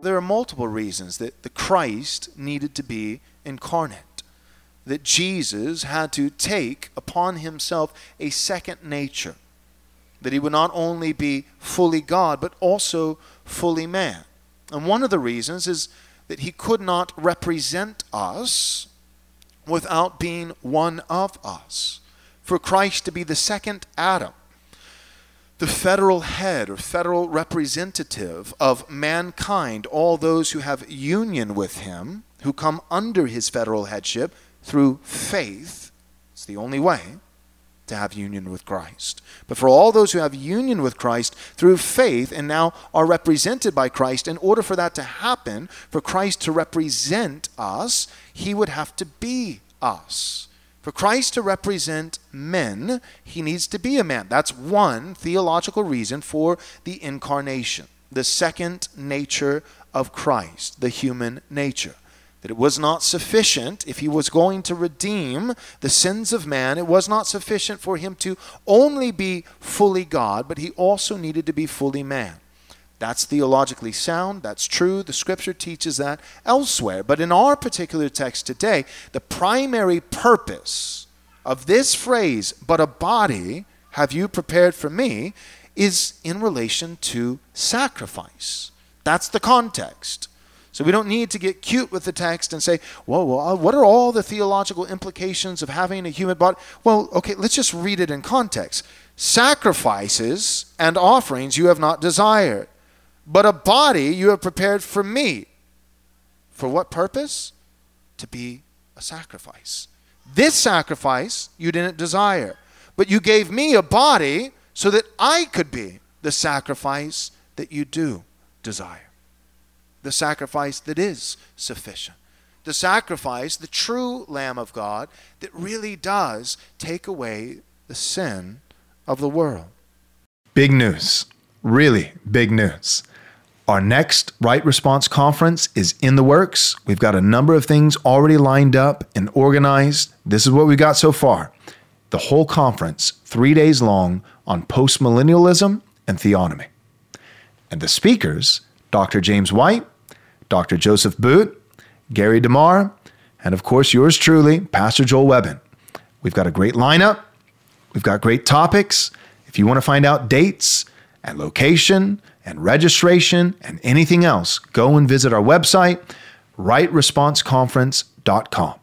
There are multiple reasons that the Christ needed to be incarnate, that Jesus had to take upon himself a second nature, that he would not only be fully God, but also fully man. And one of the reasons is that he could not represent us without being one of us. For Christ to be the second Adam, the federal head or federal representative of mankind, all those who have union with him, who come under his federal headship through faith. It's the only way to have union with Christ. But for all those who have union with Christ through faith and now are represented by Christ, in order for that to happen, for Christ to represent us, he would have to be us. For Christ to represent men, he needs to be a man. That's one theological reason for the incarnation, the second nature of Christ, the human nature. That it was not sufficient, if he was going to redeem the sins of man, it was not sufficient for him to only be fully God, but he also needed to be fully man. That's theologically sound. That's true. The scripture teaches that elsewhere. But in our particular text today, the primary purpose of this phrase, but a body have you prepared for me, is in relation to sacrifice. That's the context. So we don't need to get cute with the text and say, whoa, well, uh, what are all the theological implications of having a human body? Well, okay, let's just read it in context. Sacrifices and offerings you have not desired but a body you have prepared for me. For what purpose? To be a sacrifice. This sacrifice you didn't desire, but you gave me a body so that I could be the sacrifice that you do desire. The sacrifice that is sufficient. The sacrifice, the true Lamb of God, that really does take away the sin of the world. Big news. Really big news. Our next Right Response Conference is in the works. We've got a number of things already lined up and organized. This is what we got so far. The whole conference, three days long, on postmillennialism and theonomy. And the speakers, Dr. James White, Dr. Joseph Boot, Gary DeMar, and of course yours truly, Pastor Joel Webbin. We've got a great lineup. We've got great topics. If you want to find out dates and location and registration and anything else, go and visit our website, rightresponseconference.com.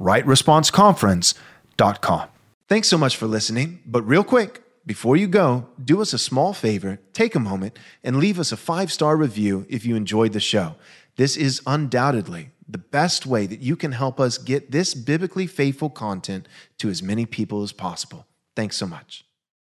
Rightresponseconference.com. Thanks so much for listening. But real quick, before you go, do us a small favor, take a moment, and leave us a five star review if you enjoyed the show. This is undoubtedly the best way that you can help us get this biblically faithful content to as many people as possible. Thanks so much.